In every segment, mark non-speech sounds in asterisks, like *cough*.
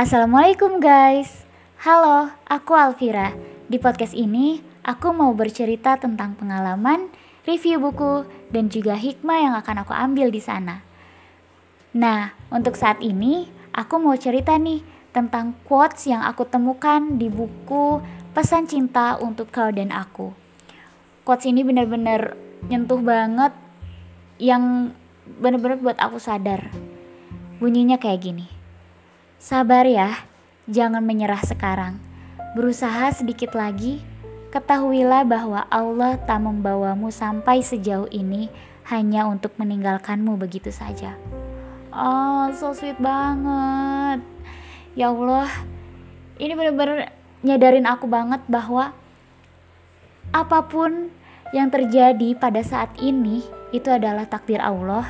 Assalamualaikum guys. Halo, aku Alvira. Di podcast ini, aku mau bercerita tentang pengalaman, review buku, dan juga hikmah yang akan aku ambil di sana. Nah, untuk saat ini, aku mau cerita nih tentang quotes yang aku temukan di buku Pesan Cinta untuk Kau dan Aku. Quotes ini benar-benar nyentuh banget yang benar-benar buat aku sadar. Bunyinya kayak gini Sabar ya, jangan menyerah sekarang. Berusaha sedikit lagi, ketahuilah bahwa Allah tak membawamu sampai sejauh ini hanya untuk meninggalkanmu begitu saja. Oh, so sweet banget. Ya Allah, ini benar-benar nyadarin aku banget bahwa apa pun yang terjadi pada saat ini itu adalah takdir Allah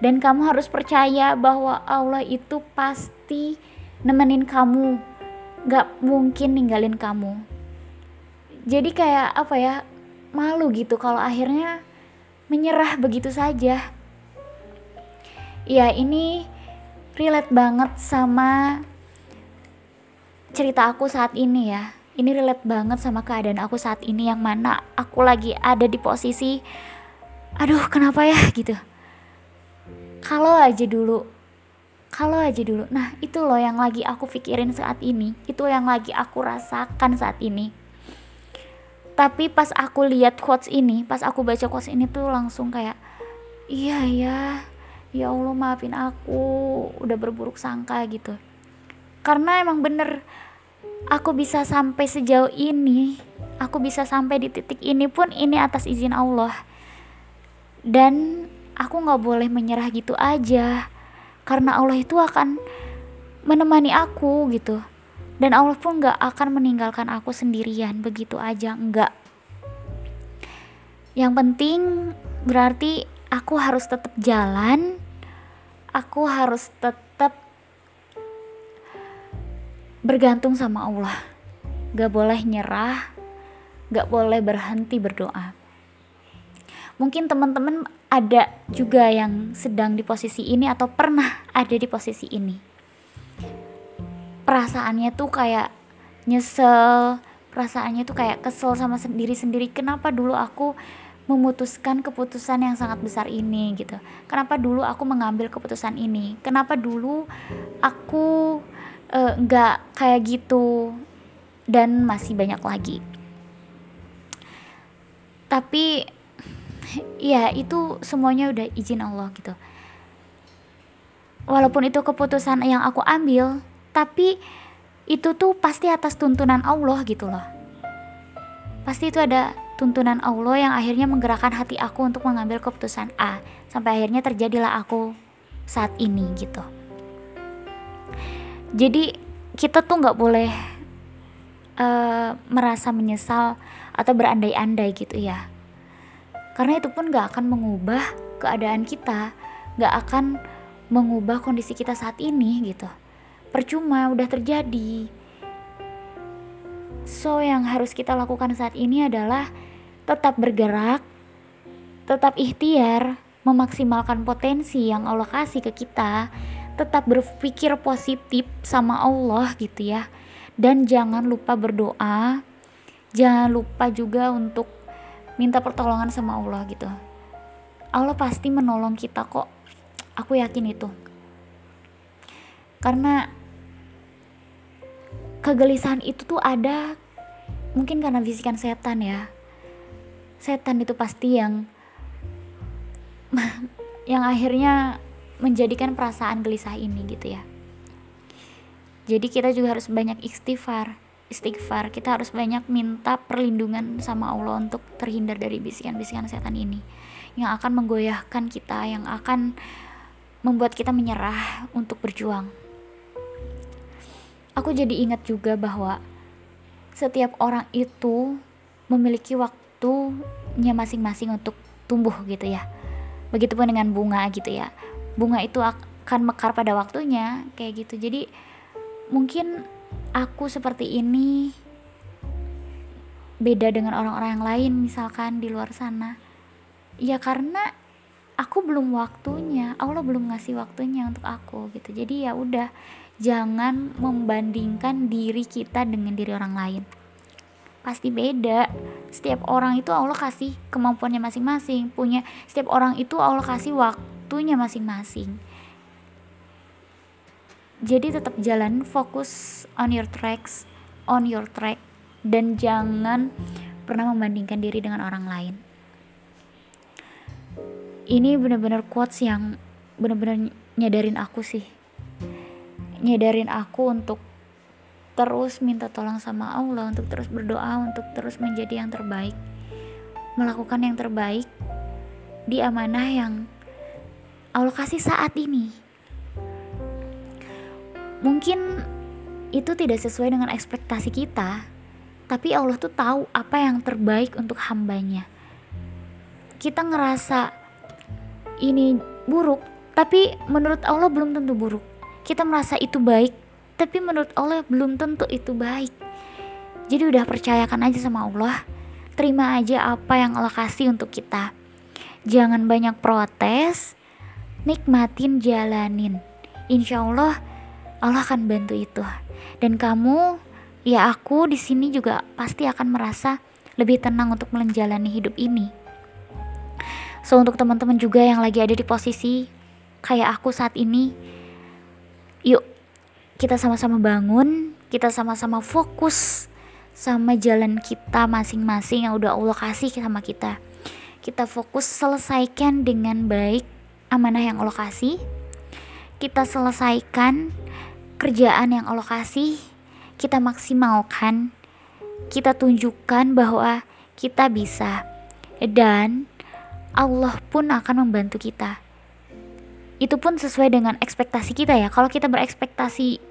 dan kamu harus percaya bahwa Allah itu pasti nemenin kamu. Gak mungkin ninggalin kamu. Jadi kayak apa ya malu gitu kalau akhirnya menyerah begitu saja. Ya ini relate banget sama cerita aku saat ini ya. Ini relate banget sama keadaan aku saat ini yang mana aku lagi ada di posisi aduh kenapa ya? gitu kalau aja dulu kalau aja dulu. Nah itu loh yang lagi aku pikirin saat ini. Itu yang lagi aku rasakan saat ini. Tapi pas aku lihat quotes ini pas aku baca quotes ini tuh langsung kayak iya ya ya Allah maafin aku. Udah berburuk sangka gitu. Karena emang bener aku bisa sampai sejauh ini aku bisa sampai di titik ini pun ini atas izin Allah. Dan aku nggak boleh menyerah gitu aja. Karena Allah itu akan menemani aku gitu. Dan Allah pun nggak akan meninggalkan aku sendirian. Begitu aja nggak. Yang penting berarti aku harus tetap jalan. Aku harus tetap bergantung sama Allah. Gak boleh nyerah gak boleh berhenti berdoa mungkin teman-teman ada juga yang sedang di posisi ini atau pernah ada di posisi ini. Perasaannya tuh kayak nyesel perasaannya tuh kayak kesel sama sendiri sendiri. Kenapa dulu aku memutuskan keputusan yang sangat besar ini gitu? Kenapa dulu aku mengambil keputusan ini? Kenapa dulu aku eh, nggak uh, kayak gitu dan masih banyak lagi? Tapi ya itu semuanya udah izin Allah gitu. Walaupun itu keputusan yang aku ambil tapi itu tuh pasti atas tuntunan Allah gitu loh. Pasti itu ada tuntunan Allah yang akhirnya menggerakkan hati aku untuk mengambil keputusan A sampai akhirnya terjadilah aku saat ini gitu. Jadi kita tuh nggak boleh uh, merasa menyesal atau berandai-andai gitu ya karena itu pun gak akan mengubah keadaan kita. Gak akan mengubah kondisi kita saat ini gitu. Percuma udah terjadi. So yang harus kita lakukan saat ini adalah tetap bergerak tetap ikhtiar memaksimalkan potensi yang Allah kasih ke kita tetap berpikir positif sama Allah gitu ya. Dan jangan lupa berdoa jangan lupa juga untuk minta pertolongan sama Allah gitu. Allah pasti menolong kita kok. Aku yakin itu. Karena kegelisahan itu tuh ada mungkin karena bisikan setan ya. Setan itu pasti yang *laughs* yang akhirnya menjadikan perasaan gelisah ini gitu ya. Jadi kita juga harus banyak istighfar istighfar. Kita harus banyak minta perlindungan sama Allah untuk terhindar dari bisikan-bisikan setan ini. Yang akan menggoyahkan kita yang akan membuat kita menyerah untuk berjuang. Aku jadi ingat juga bahwa setiap orang itu memiliki waktunya masing-masing untuk tumbuh gitu ya. Begitupun dengan bunga gitu ya. Bunga itu akan mekar pada waktunya kayak gitu. Jadi mungkin aku seperti ini. Beda dengan orang-orang yang lain misalkan di luar sana. Ya karena aku belum waktunya. Allah belum ngasih waktunya untuk aku gitu. Jadi ya udah jangan membandingkan diri kita dengan diri orang lain. Pasti beda. Setiap orang itu Allah kasih kemampuannya masing-masing. Punya setiap orang itu Allah kasih waktunya masing-masing jadi tetap jalan fokus on your tracks on your track dan jangan pernah membandingkan diri dengan orang lain. Ini benar-benar quotes yang benar-benar nyadarin aku sih. Nyadarin aku untuk terus minta tolong sama Allah untuk terus berdoa untuk terus menjadi yang terbaik. Melakukan yang terbaik di amanah yang Allah kasih saat ini mungkin itu tidak sesuai dengan ekspektasi kita tapi Allah tuh tahu apa yang terbaik untuk hambanya. Kita ngerasa ini buruk tapi menurut Allah belum tentu buruk. Kita merasa itu baik tapi menurut Allah belum tentu itu baik. Jadi udah percayakan aja sama Allah terima aja apa yang Allah kasih untuk kita. Jangan banyak protes nikmatin jalanin. Insya Allah Allah akan bantu itu dan kamu ya aku di sini juga pasti akan merasa lebih tenang untuk menjalani hidup ini so untuk teman-teman juga yang lagi ada di posisi kayak aku saat ini yuk kita sama-sama bangun, kita sama-sama fokus sama jalan kita masing-masing yang udah Allah kasih sama kita. Kita fokus selesaikan dengan baik amanah yang Allah kasih. Kita selesaikan kerjaan yang Allah kasih. Kita maksimalkan. Kita tunjukkan bahwa kita bisa. Dan Allah pun akan membantu kita. Itu pun sesuai dengan ekspektasi kita ya. Kalau kita berekspektasi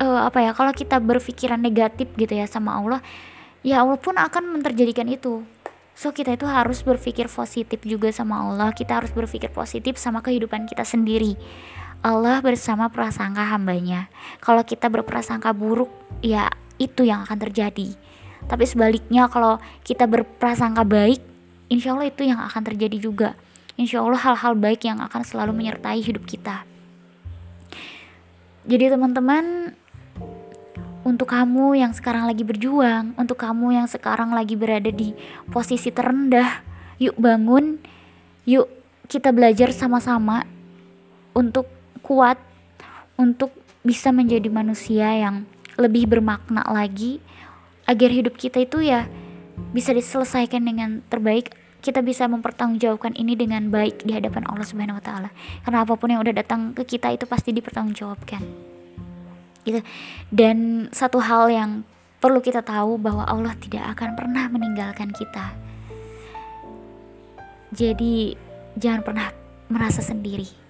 uh, apa ya kalau kita berpikiran negatif gitu ya sama Allah ya Allah pun akan menterjadikan itu so kita itu harus berpikir positif juga sama Allah kita harus berpikir positif sama kehidupan kita sendiri Allah bersama prasangka hambanya. Kalau kita berprasangka buruk ya itu yang akan terjadi. Tapi sebaliknya kalau kita berprasangka baik insya Allah itu yang akan terjadi juga. Insya Allah hal-hal baik yang akan selalu menyertai hidup kita. Jadi teman-teman untuk kamu yang sekarang lagi berjuang, untuk kamu yang sekarang lagi berada di posisi terendah, yuk bangun, yuk kita belajar sama-sama untuk kuat, untuk bisa menjadi manusia yang lebih bermakna lagi, agar hidup kita itu ya bisa diselesaikan dengan terbaik kita bisa mempertanggungjawabkan ini dengan baik di hadapan Allah Subhanahu wa taala. Karena apa pun yang udah datang ke kita itu pasti dipertanggungjawabkan. Gitu. Dan satu hal yang perlu kita tahu bahwa Allah tidak akan pernah meninggalkan kita. Jadi jangan pernah merasa sendiri